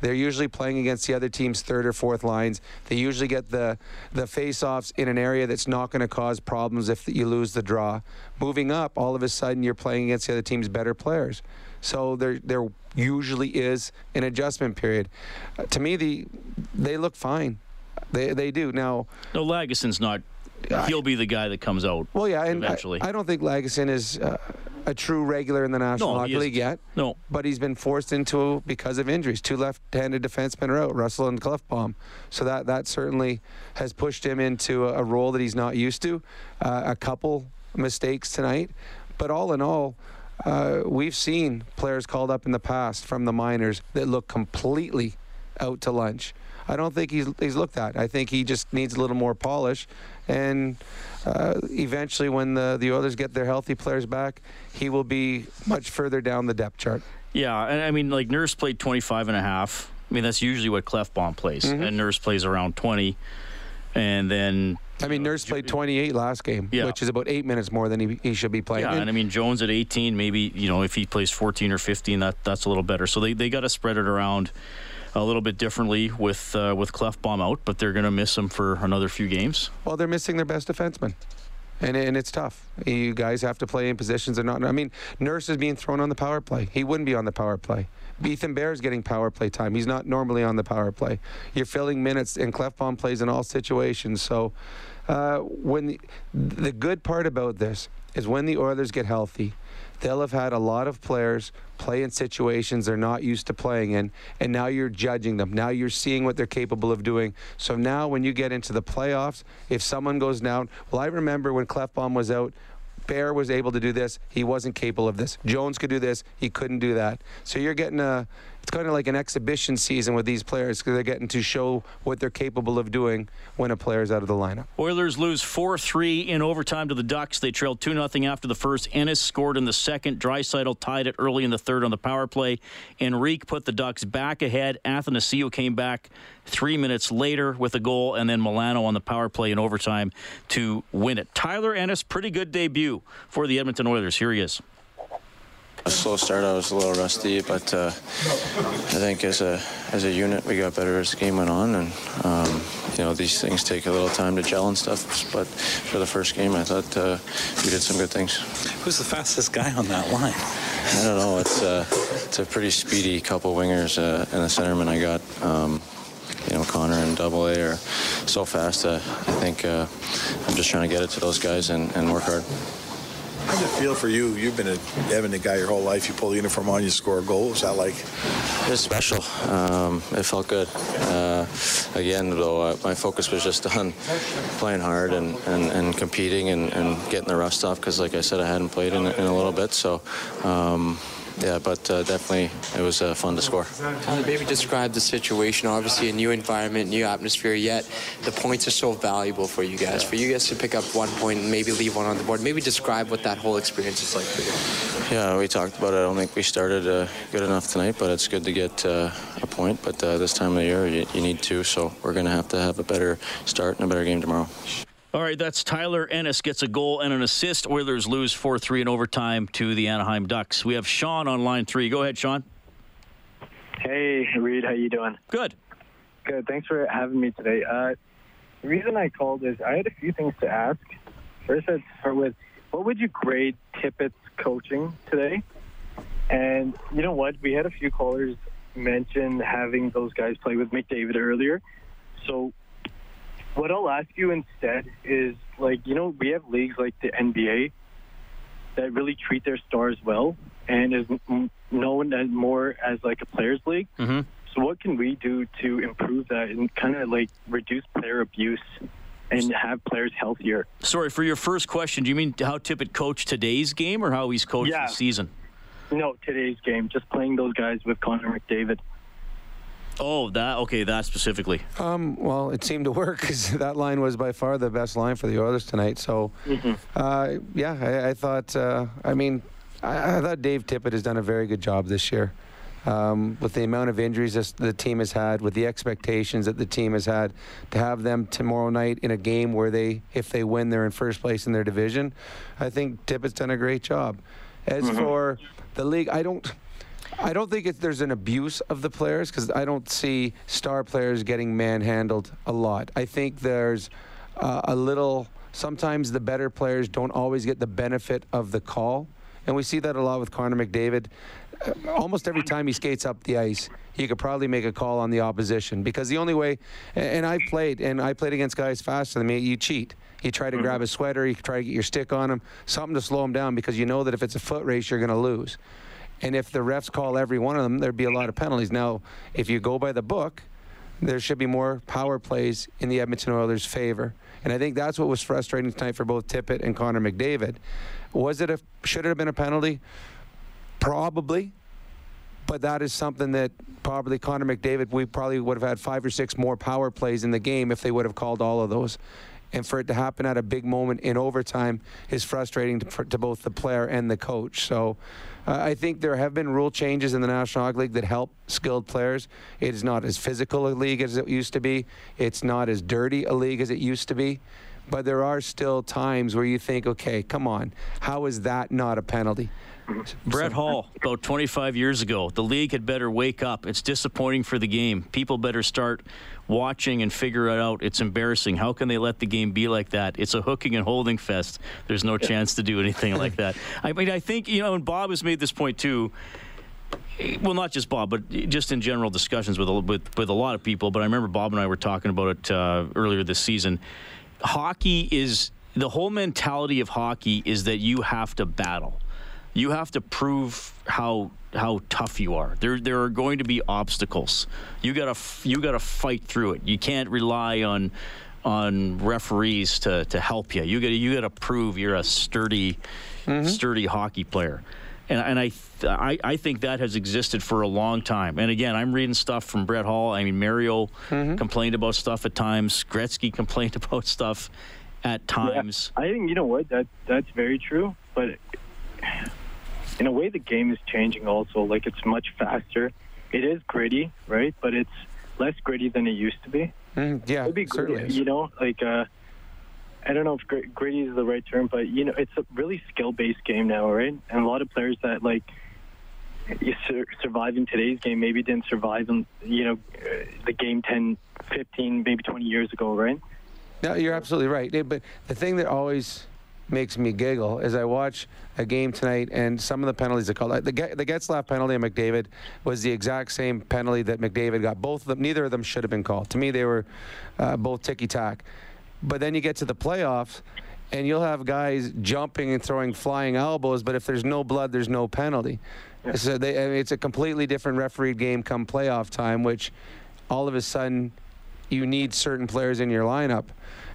They're usually playing against the other team's third or fourth lines. They usually get the the face-offs in an area that's not going to cause problems if you lose the draw. Moving up, all of a sudden you're playing against the other team's better players. So there there usually is an adjustment period. Uh, to me, the they look fine. They they do now. No, Lagesson's not. He'll be the guy that comes out. Well, yeah, and I, eventually. I don't think Lagesson is uh, a true regular in the National No, Hockey. League yet. No. But he's been forced into because of injuries. Two left-handed defensemen are out, Russell and Klefbom. So that that certainly has pushed him into a, a role that he's not used to. Uh, a couple mistakes tonight, but all in all. Uh, we've seen players called up in the past from the minors that look completely out to lunch. I don't think he's he's looked at. I think he just needs a little more polish, and uh, eventually, when the the Oilers get their healthy players back, he will be much further down the depth chart. Yeah, and I mean, like Nurse played 25 and a half. I mean, that's usually what Klefbom plays, Mhm. and Nurse plays around 20. And then I mean, Nurse played 28 last game, Yeah. which is about eight minutes more than he, he should be playing. Yeah, and I mean Jones at 18, maybe you know if he plays 14 or 15, that that's a little better. So they, they got to spread it around a little bit differently with uh, with Klefbom out, but they're going to miss him for another few games. Well, they're missing their best defenseman. And, and it's tough. You guys have to play in positions that not. I mean, Nurse is being thrown on the power play. He wouldn't be on the power play. Ethan Bear is getting power play time. He's not normally on the power play. You're filling minutes, and Klefbom plays in all situations. So, uh, when the, the good part about this is when the Oilers get healthy, they'll have had a lot of players play in situations they're not used to playing in, and now you're judging them. Now you're seeing what they're capable of doing. So now when you get into the playoffs, if someone goes down, well, I remember when Klefbom was out. Bear was able to do this. He wasn't capable of this. Jones could do this. He couldn't do that. So you're getting a, it's kind of like an exhibition season with these players because they're getting to show what they're capable of doing when a player's out of the lineup. Oilers lose 4 3 in overtime to the Ducks. They trailed 2 0 after the first. Ennis scored in the second. Draisaitl tied it early in the third on the power play. Henrique put the Ducks back ahead. Athanasiou came back three minutes later with a goal, and then Milano on the power play in overtime to win it. Tyler Ennis, pretty good debut for the Edmonton Oilers. Here he is. A slow start. I was a little rusty, but uh, I think as a as a unit we got better as the game went on, and um, you know these things take a little time to gel and stuff. But for the first game, I thought uh, we did some good things. Who's the fastest guy on that line? I don't know. It's uh, it's a pretty speedy couple wingers uh, and the centerman I got. Um, you know, Connor and Double A are so fast. Uh, I think uh, I'm just trying to get it to those guys and, and work hard. How does it feel for you? You've been a Edmonton guy your whole life. You pull the uniform on, you score a goal. What's that like? It was special. Um, it felt good. Uh, again, though, uh, my focus was just on playing hard and, and, and competing and, and getting the rust off because, like I said, I hadn't played in, in a little bit. So, um, yeah, but uh, definitely it was uh, fun to score. Maybe describe the situation. Obviously, a new environment, new atmosphere. Yet the points are so valuable for you guys. For you guys to pick up one point and maybe leave one on the board. Maybe describe what that whole experience is like for you. Yeah, we talked about it. I don't think we started uh, good enough tonight, but it's good to get uh, a point. But uh, this time of the year, you, you need two, so we're going to have to have a better start and a better game tomorrow. All right, that's Tyler Ennis gets a goal and an assist. Oilers lose 4 3 in overtime to the Anaheim Ducks. We have Sean on line three. Go ahead, Sean. Hey, Reid, how you doing? Good. Good. Thanks for having me today. Uh, the reason I called is I had a few things to ask. First, I'd start with, what would you grade Tippett's coaching today? And you know what? We had a few callers mention having those guys play with McDavid earlier. So what I'll ask you instead is, like, you know, we have leagues like the NBA that really treat their stars well and is known as more as like a players league. Mm-hmm. So what can we do to improve that and kind of like reduce player abuse and have players healthier? Sorry, for your first question, do you mean how Tippett coached today's game or how he's coached Yeah. the season? No, today's game, just playing those guys with Connor McDavid. Oh, that okay, that specifically. Um, well, it seemed to work because *laughs* that line was by far the best line for the Oilers tonight. So, uh, yeah, I, I thought. Uh, I mean, I, I thought Dave Tippett has done a very good job this year. Um, with the amount of injuries this, the team has had, with the expectations that the team has had, to have them tomorrow night in a game where they, if they win, they're in first place in their division. I think Tippett's done a great job. As for the league, I don't. I don't think it's, there's an abuse of the players because I don't see star players getting manhandled a lot. I think there's uh, a little. Sometimes the better players don't always get the benefit of the call, and we see that a lot with Connor McDavid. Uh, almost every time he skates up the ice, he could probably make a call on the opposition because the only way. And, and I played, and I played against guys faster than me. You cheat. You try to grab his sweater. You try to get your stick on him, something to slow him down because you know that if it's a foot race, you're going to lose. And if the refs call every one of them, there'd be a lot of penalties. Now, if you go by the book, there should be more power plays in the Edmonton Oilers' favor. And I think that's what was frustrating tonight for both Tippett and Connor McDavid. Was it a should it have been a penalty? Probably. But that is something that probably Connor McDavid, we probably would have had five or six more power plays in the game if they would have called all of those. And for it to happen at a big moment in overtime is frustrating to, for, to both the player and the coach. So uh, I think there have been rule changes in the National Hockey League that help skilled players. It is not as physical a league as it used to be. It's not as dirty a league as it used to be. But there are still times where you think, okay, come on, how is that not a penalty? Brett Hall, about 25 years ago, the league had better wake up. It's disappointing for the game. People better start watching and figure it out. It's embarrassing. How can they let the game be like that? It's a hooking and holding fest. There's no chance to do anything like that. I mean, I think, you know, and Bob has made this point too. Well, not just Bob, but just in general discussions with, with, with a lot of people. But I remember Bob and I were talking about it uh, earlier this season. Hockey is the whole mentality of hockey is that you have to battle you have to prove how how tough you are. There there are going to be obstacles. You gotta you gotta fight through it. You can't rely on on referees to, to help you. You got you got to prove you're a sturdy mm-hmm. sturdy hockey player. And, and I, I I think that has existed for a long time. And again, I'm reading stuff from Brett Hall. I mean, Mario mm-hmm. complained about stuff at times. Gretzky *laughs* complained about stuff at times. Yeah, I think you know what that that's very true. But in a way, the game is changing also. Like it's much faster. It is gritty, right? But it's less gritty than it used to be. Mm, yeah, Maybe certainly. Gritty, you know, like uh, I don't know if gritty is the right term, but you know, it's a really skill-based game now, right? And a lot of players that like you sur- survive in today's game maybe didn't survive in you know uh, the game 10, 15, maybe 20 years ago, right? No, you're absolutely right. But the thing that always makes me giggle as I watch a game tonight and some of the penalties are called. The, the Getzlaf penalty on McDavid was the exact same penalty that McDavid got. Both of them, neither of them should have been called. To me, they were uh, both ticky tack. But then you get to the playoffs and you'll have guys jumping and throwing flying elbows, but if there's no blood, there's no penalty. Yeah. So they, I mean, it's a completely different refereed game come playoff time, which all of a sudden you need certain players in your lineup.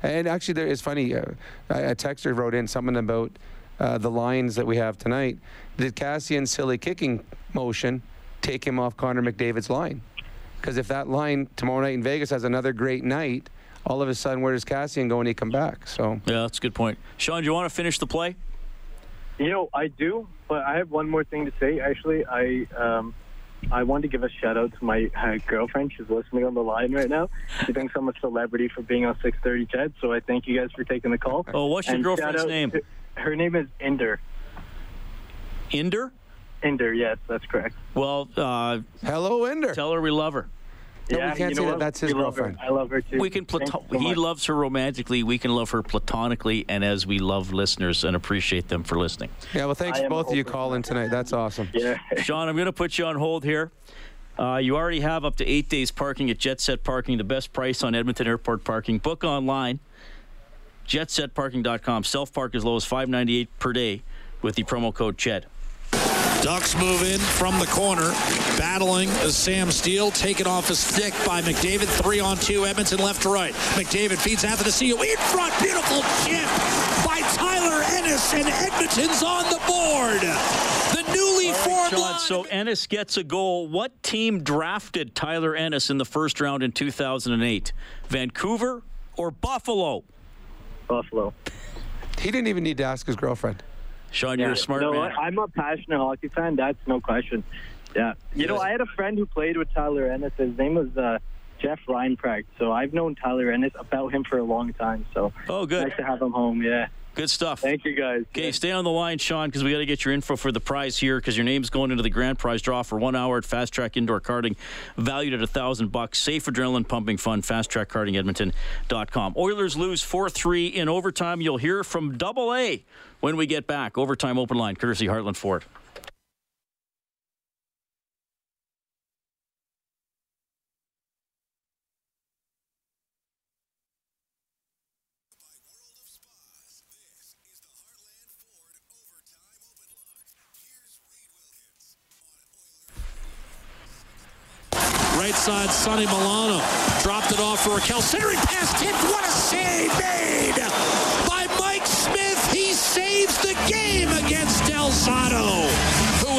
And actually, there is funny. Uh, a texter wrote in something about uh, the lines that we have tonight. Did Kassian's silly kicking motion take him off Connor McDavid's line? Because if that line tomorrow night in Vegas has another great night, all of a sudden, where does Kassian go when he come back? So yeah, that's a good point. Sean, do you want to finish the play? You know, I do, but I have one more thing to say. Actually, I um, I want to give a shout out to my uh, girlfriend. She's listening on the line right now. She thinks I'm a celebrity for being on 6:30 CHED. So I thank you guys for taking the call. Oh, what's your and girlfriend's name? To, her name is Inder. Inder. Inder, yes, that's correct. Well, uh, hello, Inder. Tell her we love her. No, yeah, we can't you say know that. What? That's his we girlfriend. I love her too. We can platon- so He loves her romantically. We can love her platonically, and as we love listeners and appreciate them for listening. Yeah, well, thanks both of you calling tonight. That's awesome. Yeah, Sean, I'm going to put you on hold here. Uh, you already have up to eight days parking at Jet Set Parking, the best price on Edmonton Airport parking. Book online, jetsetparking.com. Self park as low as five ninety eight per day with the promo code CHED. Ducks move in from the corner, battling as Sam Steel taken off a stick by McDavid. Three on two, Edmonton left to right. McDavid feeds Anthony Seal in front. Beautiful chip by Tyler Ennis, and Edmonton's on the board. The newly right, formed Sean, line. So Ennis gets a goal. What team drafted Tyler Ennis in the first round in 2008? Vancouver or Buffalo? Buffalo. He didn't even need to ask his girlfriend. Sean, you're a smart no, man. I'm a passionate hockey fan. That's no question. Yeah. You know, I had a friend who played with Tyler Ennis. His name was uh, Jeff Reinprecht. So I've known Tyler Ennis about him for a long time. So oh, good. Nice to have him home. Yeah. Good stuff. Thank you, guys. Okay, stay on the line, Sean, because we got to get your info for the prize here because your name's going into the grand prize draw for one hour at Fast Track Indoor Karting, valued at a thousand bucks. Safe adrenaline pumping fun. Fast Track Karting Edmonton.com. Oilers lose 4 3 in overtime. You'll hear from Double A when we get back. Overtime open line, courtesy Heartland Ford. Right side, Sonny Milano. Dropped it off for Rakell. Centering pass tipped. What a save made by Mike Smith. He saves the game against Zotto, who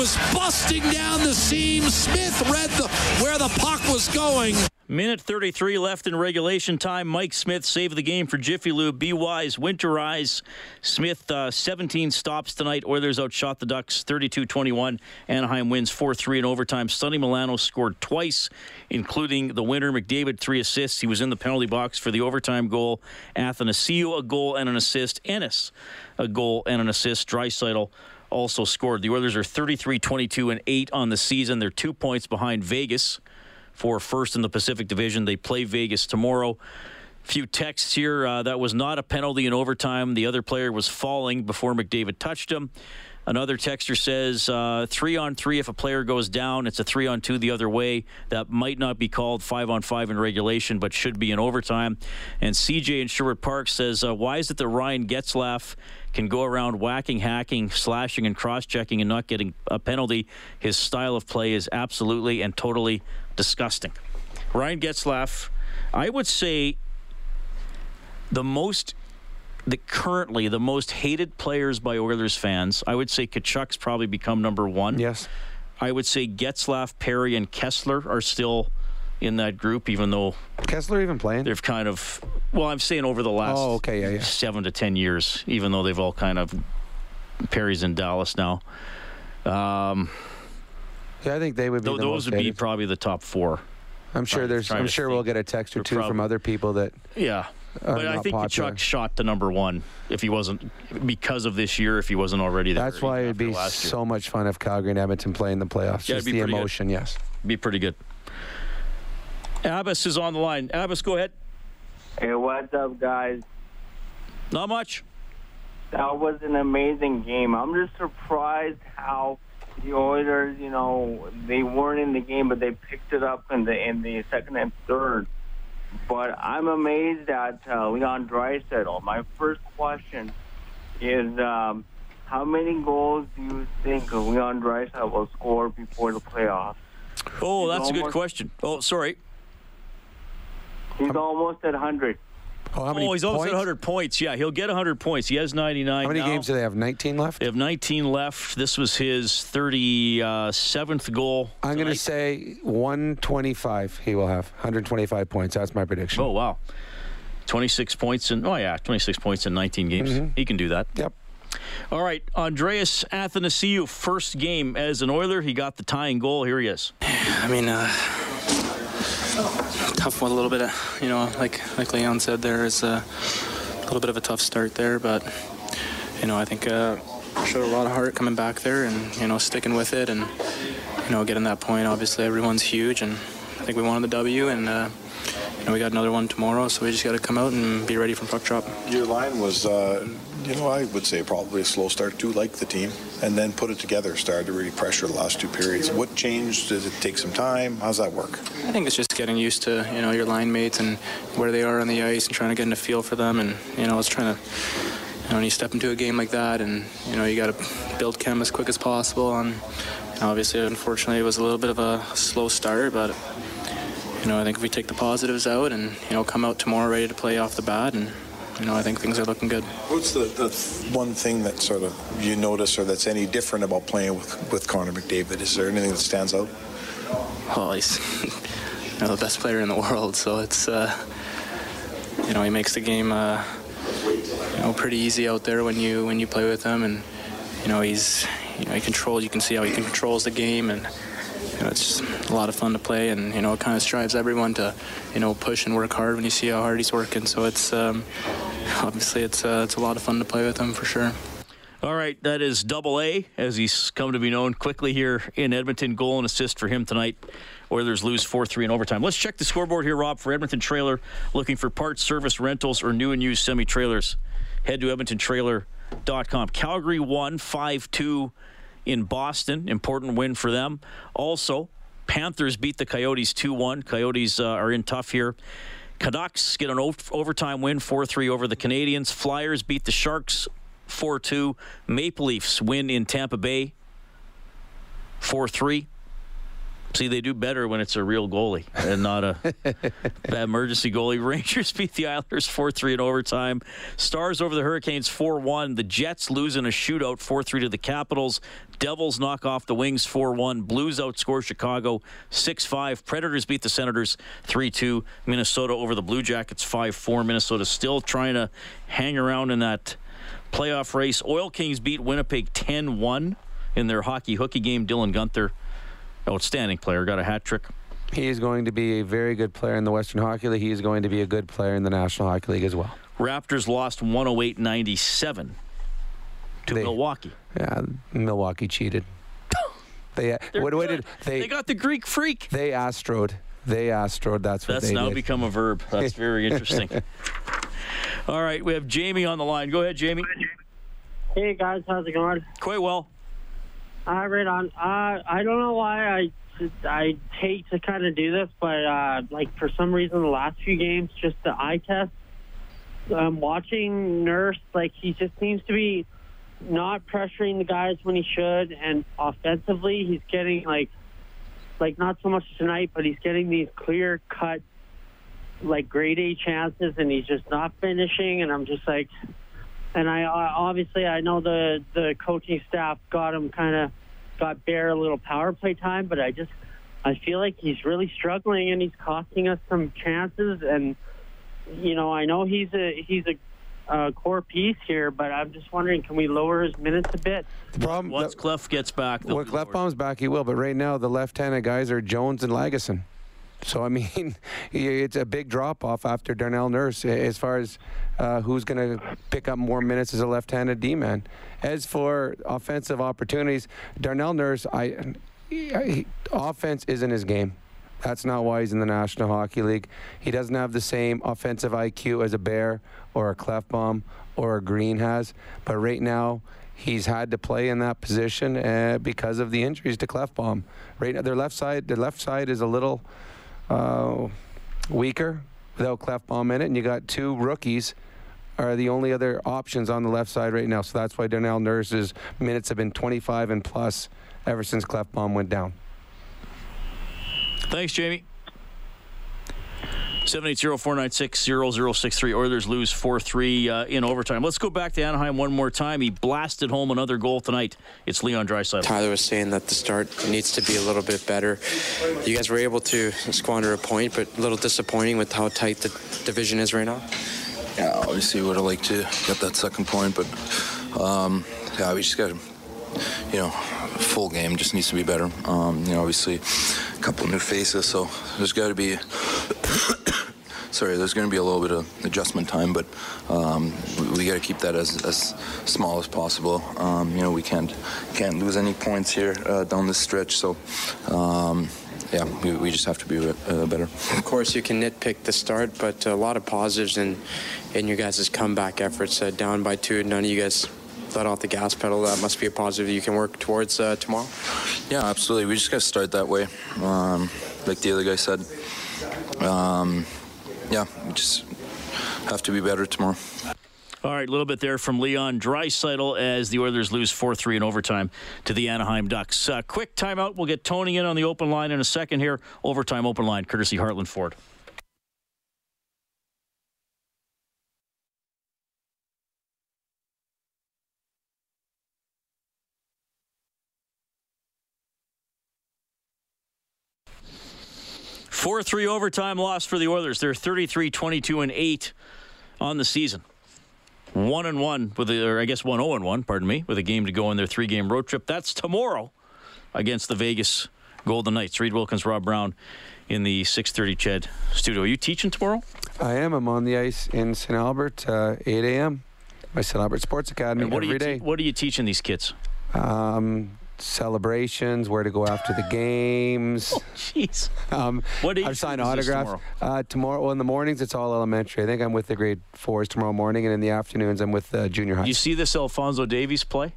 was busting down the seam. Smith read the, where the puck was going. Minute 33 left in regulation time. Mike Smith saved the game for Jiffy Lube. Be wise, winterize. Smith, uh, 17 stops tonight. Oilers outshot the Ducks 32 21. Anaheim wins 4 3 in overtime. Sonny Milano scored twice, including the winner. McDavid, three assists. He was in the penalty box for the overtime goal. Athanasiou, a goal and an assist. Ennis, a goal and an assist. Draisaitl also scored. The Oilers are 33 22 and 8 on the season. They're two points behind Vegas for first in the Pacific Division. They play Vegas tomorrow. Few texts here. Uh, that was not a penalty in overtime. The other player was falling before McDavid touched him. Another texter says uh, three on three. If a player goes down, it's a three on two the other way. That might not be called five on five in regulation, but should be in overtime. And CJ in Sherwood Park says, uh, why is it that Ryan Getzlaf can go around whacking, hacking, slashing, and cross checking and not getting a penalty? His style of play is absolutely and totally disgusting. Ryan Getzlaf, I would say the most the currently the most hated players by Oilers fans. I would say Tkachuk's probably become number one. Yes. I would say Getzlaf, Perry, and Kesler are still in that group, even though Kesler even playing. They've kind of well, I'm saying over the last oh, okay, yeah, yeah. seven to ten years, even though they've all kind of Perry's in Dallas now. Um, yeah, I think they would be. th- the those would be probably the top four. I'm sure there's. I'm sure we'll get a text or two from other people that. Yeah. But I think. Tkachuk shot the number one if he wasn't because of this year. If he wasn't already there, That's why it'd be so much fun if Calgary and Edmonton play in the playoffs. Yeah, Just the pretty good. emotion, yes. be pretty good. Abbas is on the line. Abbas, go ahead. Hey, what's up, guys? Not much. That was an amazing game. I'm just surprised how the Oilers, you know, they weren't in the game, but they picked it up in the in the second and third. But I'm amazed at uh, Leon Draisaitl. My first question is, um, how many goals do you think Leon Draisaitl will score before the playoffs? Oh, that's a good question. Oh, sorry. He's almost at 100. Oh, how many oh, he's almost at 100 points. Yeah, he'll get 100 points. He has 99. How many now. games do they have? 19 left. They have 19 left. This was his 37th goal. I'm going to say 125. He will have 125 points. That's my prediction. Oh, wow. 26 points in, oh, yeah, 26 points in 19 games. Mhm. He can do that. Yep. All right, Andreas Athanasiou, first game as an Oiler. He got the tying goal. Here he is. I mean, uh, tough one. A little bit, of, you know, like like Leon said, there is a little bit of a tough start there, but you know, I think uh, showed a lot of heart coming back there, and you know, sticking with it, and you know, getting that point. Obviously, everyone's huge, and I think we wanted the W, and uh, we got another one tomorrow, so we just got to come out and be ready for puck drop. Your line was, uh, you know, I would say probably a slow start too, like the team, and then put it together. Started to really pressure the last two periods. What changed? Did it take some time? How's that work? I think it's just getting used to you know your line mates and where they are on the ice and trying to get in a feel for them and you know it's trying to you know when you step into a game like that and you know you got to build chem as quick as possible and you know, obviously unfortunately it was a little bit of a slow start but you know I think if we take the positives out and you know come out tomorrow ready to play off the bat and you know I think things are looking good. What's the, the one thing that sort of you notice or that's any different about playing with, with Connor McDavid? Is there anything that stands out? Well, he's *laughs* you know, the best player in the world, so it's uh, you know he makes the game uh, you know pretty easy out there when you when you play with him, and you know he's you know he controls. You can see how he controls the game, and you know it's just a lot of fun to play, and you know it kind of strives everyone to you know push and work hard when you see how hard he's working. So it's um, obviously it's uh, it's a lot of fun to play with him for sure. All right, that is double A, as he's come to be known quickly here in Edmonton. Goal and assist for him tonight. Oilers lose 4 3 in overtime. Let's check the scoreboard here, Rob, for Edmonton Trailer. Looking for parts, service, rentals, or new and used semi trailers. Head to EdmontonTrailer.com. Calgary won 5 2 in Boston. Important win for them. Also, Panthers beat the Coyotes 2 1. Coyotes uh, are in tough here. Canucks get an overtime win 4 3 over the Canadiens. Flyers beat the Sharks 4 2. Maple Leafs win in Tampa Bay 4 3. See, they do better when it's a real goalie and not a *laughs* bad emergency goalie. Rangers beat the Islanders 4 3 in overtime. Stars over the Hurricanes 4 1. The Jets lose in a shootout 4 3 to the Capitals. Devils knock off the Wings 4 1. Blues outscore Chicago 6 5. Predators beat the Senators 3 2. Minnesota over the Blue Jackets 5 4. Minnesota still trying to hang around in that playoff race. Oil Kings beat Winnipeg 10 1 in their hockey hooky game. Dylan Guenther outstanding player, got a hat trick. He is going to be a very good player in the Western Hockey League. He is going to be a good player in the National Hockey League as well. Raptors lost 108 97 to They- Milwaukee. Yeah, Milwaukee cheated. *laughs* They what, what did they? They got the Greek freak. They astroed. They astroed. That's what That's they now did. become a verb. That's *laughs* very interesting. All right, we have Jamie on the line. Go ahead, Jamie. Hey guys, how's it going? Quite well. Uh, right on. Uh, I don't know why I I hate to kind of do this, but uh, like for some reason the last few games, just the eye test. Um, watching Nurse, like he just seems to be not pressuring the guys when he should, and offensively he's getting like like not so much tonight, but he's getting these clear cut like grade A chances, and he's just not finishing. And I'm just like, and I I- obviously I know the the coaching staff got him kind of got bare a little power play time, but I just I feel like he's really struggling and he's costing us some chances. And you know I know he's a he's a uh, core piece here, but I'm just wondering, can we lower his minutes a bit? The problem. Once Clef gets back, they'll when be Klefbom's back, he will. But right now, the left-handed guys are Jones and Lagesson. So I mean, *laughs* it's a big drop off after Darnell Nurse as far as uh, who's going to pick up more minutes as a left-handed D-man. As for offensive opportunities, Darnell Nurse, I, offense isn't his game. That's not why he's in the National Hockey League. He doesn't have the same offensive IQ as a Bear or a Klefbom or a Green has. But right now, he's had to play in that position uh, because of the injuries to Klefbom. Right now, their left side, their left side is a little uh, weaker without Klefbom in it, and you got two rookies are the only other options on the left side right now. So that's why Darnell Nurse's minutes have been 25 and plus ever since Klefbom went down. Thanks, Jamie. 780-496-0063. Oilers lose 4-3 uh, in overtime. Let's go back to Anaheim one more time. He blasted home another goal tonight. It's Leon Draisaitl. Tyler was saying that the start needs to be a little bit better. You guys were able to squander a point, but a little disappointing with how tight the division is right now. Yeah, obviously would have liked to get that second point, but um, yeah, we just got to, you know, full game just needs to be better. Um, you know, obviously a couple new faces, so there's got to be. *coughs* Sorry, there's going to be a little bit of adjustment time, but um, we, we got to keep that as, as small as possible. Um, you know, we can't can't lose any points here uh, down this stretch, so um, yeah, we, we just have to be uh, better. Of course, you can nitpick the start, but a lot of positives in in your guys' comeback efforts. Uh, down by two, none of you guys let off the gas pedal. That must be a positive you can work towards uh, tomorrow. Yeah, absolutely. We just got to start that way. Um, like the other guy said. Um, yeah, we just have to be better tomorrow. All right, a little bit there from Leon Draisaitl as the Oilers lose 4-3 in overtime to the Anaheim Ducks. Uh, quick timeout. We'll get Tony in on the open line in a second here. Overtime open line, courtesy Heartland Ford. Four three overtime loss for the Oilers. They're 33 22 and 8 on the season. One and one with a, or I guess one zero and one. Pardon me, with a game to go in their three game road trip. That's tomorrow against the Vegas Golden Knights. Reid Wilkins, Rob Brown, in the 6:30 CHED studio. Are you teaching tomorrow? I am. I'm on the ice in St. Albert, uh, 8 a.m. My St. Albert Sports Academy And what are every you day. te- what are you teaching these kids? Um, celebrations, where to go after the games. *laughs* Jeez. um, What I've signed group is. Uh, tomorrow, well, in the mornings, it's all elementary. I think I'm with the grade fours tomorrow morning, and in the afternoons, I'm with uh, junior high. You see this Alfonso Davies play,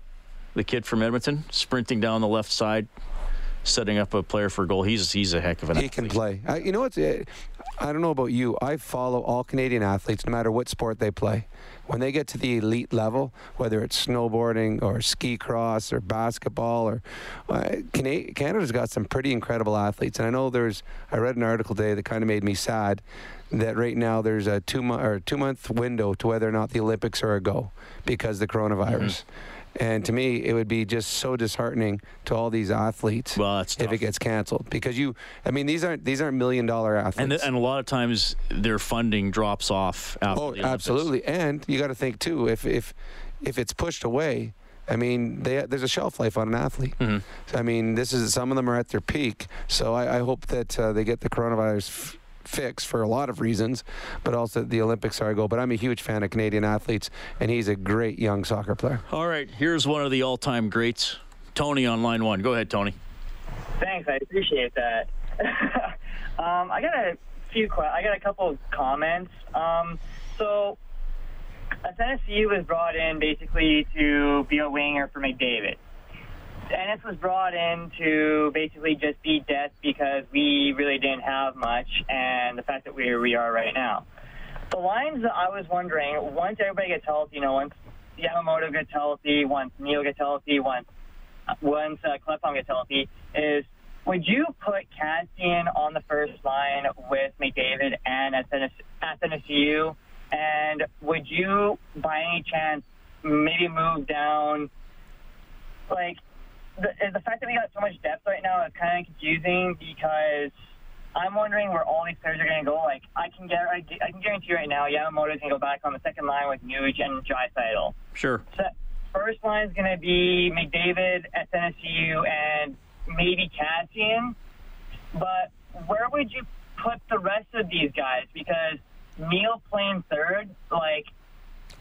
the kid from Edmonton, sprinting down the left side, setting up a player for a goal. He's he's a heck of an. He can play. Uh, you know what's? Uh, I don't know about you. I follow all Canadian athletes, no matter what sport they play. When they get to the elite level, whether it's snowboarding or ski cross or basketball, or uh, Canada, Canada's got some pretty incredible athletes. And I know there's. I read an article today that kind of made me sad that right now there's a two month or two month window to whether or not the Olympics are a go because the coronavirus. Mm-hmm. And to me, it would be just so disheartening to all these athletes well, if it gets canceled because you, I mean, these aren't these aren't million dollar athletes, and, th- and a lot of times their funding drops off. After oh, absolutely, and you got to think too if if if it's pushed away. I mean, they, there's a shelf life on an athlete. Mm-hmm. I mean, this is some of them are at their peak. So I, I hope that uh, they get the coronavirus fix for a lot of reasons, but also the Olympics are a go. But I'm a huge fan of Canadian athletes, and he's a great young soccer player. All right, here's one of the all-time greats, Tony on line one. Go ahead, Tony. Thanks, I appreciate that. *laughs* um, I got a few. I got a couple of comments. Um, so, Tennessee was brought in basically to be a winger for McDavid. Ennis was brought in to basically just be death because we really didn't have much, and the fact that we're we are right now. The lines that I was wondering, once everybody gets healthy, you know, once Yamamoto gets healthy, once Neal gets healthy, once once uh, Klefbom gets healthy, is would you put Kassian on the first line with McDavid and Athanasiou? And would you, by any chance, maybe move down, like, the, the fact that we got so much depth right now is kind of confusing because I'm wondering where all these players are going to go. Like, I can get, I, I can guarantee right now, Yamamoto is going to go back on the second line with Nuge and Draisaitl. Sure. So, first line is going to be McDavid at Tennessee and maybe Kassian. But where would you put the rest of these guys? Because Neal playing third, like.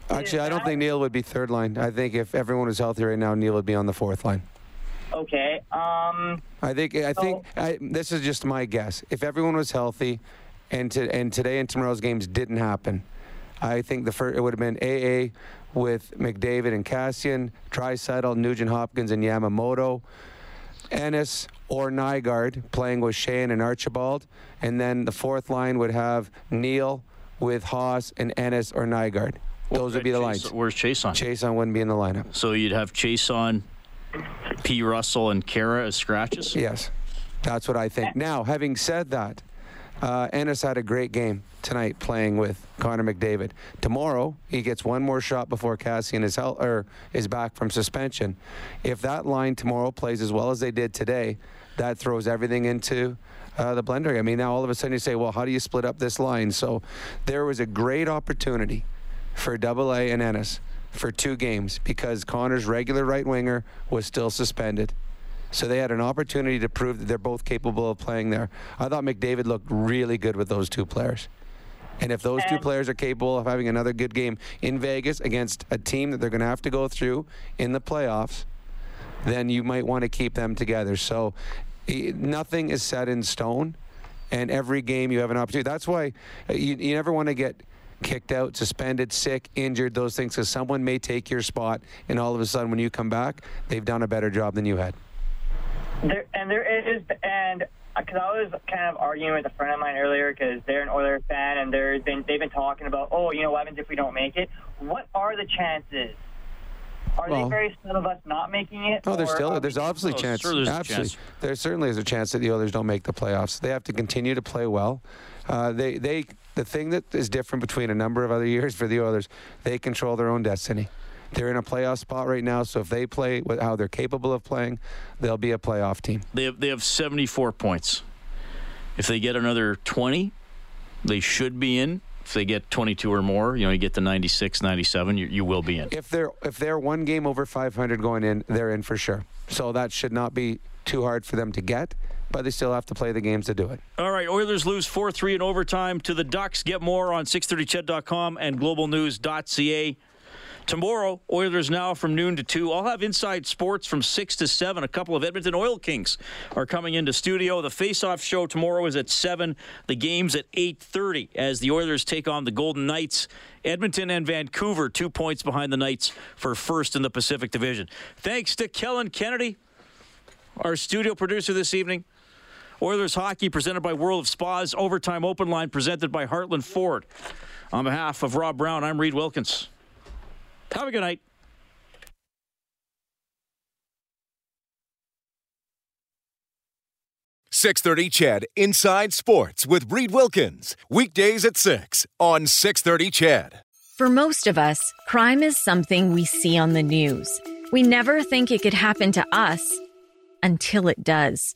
Actually, I don't think Neal would be third line. I think if everyone was healthy right now, Neal would be on the fourth line. Okay. Um. I think I think I, this is just my guess. If everyone was healthy, and to, and today and tomorrow's games didn't happen, I think the first it would have been AA with McDavid and Kassian, Draisaitl, Nugent Hopkins, and Yamamoto, Ennis or Nygard playing with Shane and Archibald, and then the fourth line would have Neal with Haas and Ennis or Nygard. Those would be the Chase, lines. Where's Chiasson? Chase on wouldn't be in the lineup. So you'd have Chiasson, P. Russell, and Khaira as scratches? Yes, that's what I think. Now, having said that, uh, Ennis had a great game tonight playing with Connor McDavid. Tomorrow, he gets one more shot before Kassian is, hel- or is back from suspension. If that line tomorrow plays as well as they did today, that throws everything into uh, the blender. I mean, now all of a sudden you say, well, how do you split up this line? So there was a great opportunity for Double A and Ennis for two games because Connor's regular right winger was still suspended. So they had an opportunity to prove that they're both capable of playing there. I thought McDavid looked really good with those two players. And if those two players are capable of having another good game in Vegas against a team that they're going to have to go through in the playoffs, then you might want to keep them together. So nothing is set in stone, and every game you have an opportunity. That's why uh, you, you never want to get kicked out, suspended, sick, injured, those things, because someone may take your spot, and all of a sudden when you come back, they've done a better job than you had. There, and there is, and because I was kind of arguing with a friend of mine earlier because they're an Oilers fan and there's been they've been talking about, oh, you know, what happens if we don't make it? What are the chances? Are Well- they very soon of us not making it? Oh, there's still there's we- obviously Oh, chance. sure there's a chance. there certainly is a chance that the Oilers don't make the playoffs. They have to continue to play well. Uh, they they the thing that is different between a number of other years for the Oilers, they control their own destiny. They're in a playoff spot right now, so if they play with how they're capable of playing, they'll be a playoff team. They have, they have 74 points. If they get another 20, they should be in. If they get 22 or more, you know, you get to 96, 97, you, you will be in. If they're if they're one game over 500 going in, they're in for sure. So that should not be too hard for them to get, but they still have to play the games to do it. All right, Oilers lose 4 3 in overtime to the Ducks. Get more on 630ched.com and globalnews.ca. Tomorrow, Oilers now from noon to 2. I'll have Inside Sports from 6 to 7. A couple of Edmonton Oil Kings are coming into studio. The face-off show tomorrow is at 7. The game's at 8.30 as the Oilers take on the Golden Knights. Edmonton and Vancouver, two points behind the Knights for first in the Pacific Division. Thanks to Kellen Kennedy. our studio producer this evening. Oilers hockey presented by World of Spas. Overtime Open Line presented by Heartland Ford. On behalf of Rob Brown, I'm Reid Wilkins. Have a good night. Six thirty, CHED. Inside Sports with Reid Wilkins weekdays at six on six thirty, CHED. For most of us, crime is something we see on the news. We never think it could happen to us until it does.